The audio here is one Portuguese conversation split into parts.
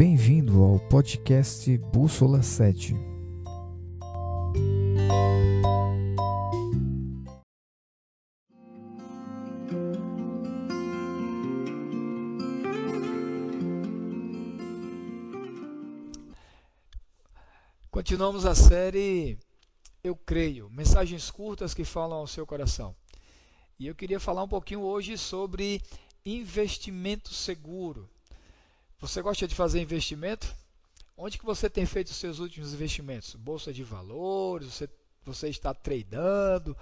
Bem-vindo ao podcast Bússola 7. Continuamos a série Eu Creio, mensagens curtas que falam ao seu coração. E eu queria falar um pouquinho hoje sobre investimento seguro. Você gosta de fazer investimento? Onde que você tem feito os seus últimos investimentos? Bolsa de valores, você, você está tradando,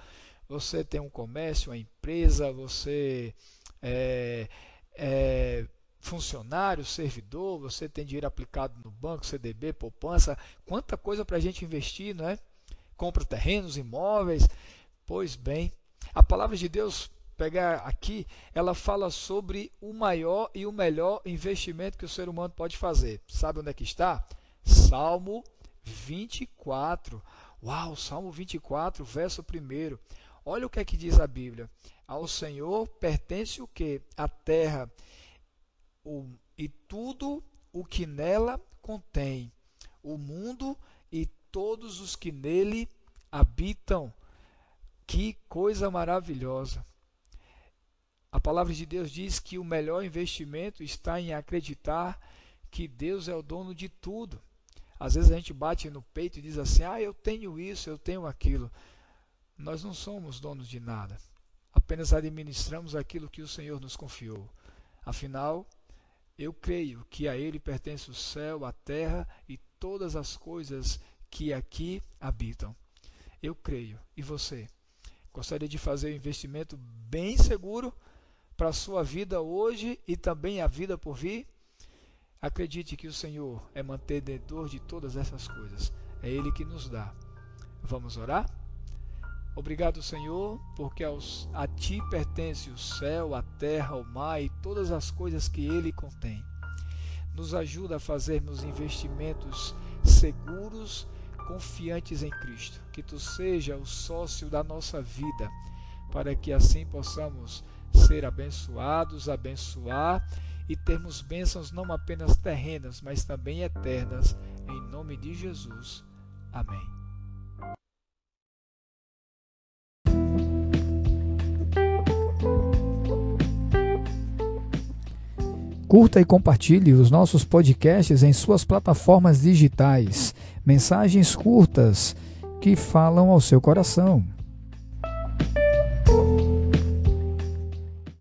você tem um comércio, uma empresa, você é, é funcionário, servidor, você tem dinheiro aplicado no banco, CDB, poupança, quanta coisa para a gente investir, não é? Compra terrenos, imóveis. Pois bem, a palavra de Deus, pegar aqui, ela fala sobre o maior e o melhor investimento que o ser humano pode fazer. Sabe onde é que está? Salmo 24. Uau, Salmo 24, verso 1. Olha o que é que diz a Bíblia. Ao Senhor pertence o que? A terra o, e tudo o que nela contém, o mundo e todos os que nele habitam. Que coisa maravilhosa! Palavra de Deus diz que o melhor investimento está em acreditar que Deus é o dono de tudo. Às vezes a gente bate no peito e diz assim: Ah, eu tenho isso, eu tenho aquilo. Nós não somos donos de nada, apenas administramos aquilo que o Senhor nos confiou. Afinal, eu creio que a Ele pertence o céu, a terra e todas as coisas que aqui habitam. Eu creio. E você? Gostaria de fazer um investimento bem seguro para a sua vida hoje e também a vida por vir? Acredite que o Senhor é mantenedor de todas essas coisas. É Ele que nos dá. Vamos orar? Obrigado, Senhor, porque aos, a Ti pertence o céu, a terra, o mar e todas as coisas que Ele contém. Nos ajuda a fazermos investimentos seguros confiantes em Cristo. Que tu seja o sócio da nossa vida, para que assim possamos ser abençoados, abençoar e termos bênçãos não apenas terrenas, mas também eternas. Em nome de Jesus. Amém. Curta e compartilhe os nossos podcasts em suas plataformas digitais. Mensagens curtas que falam ao seu coração.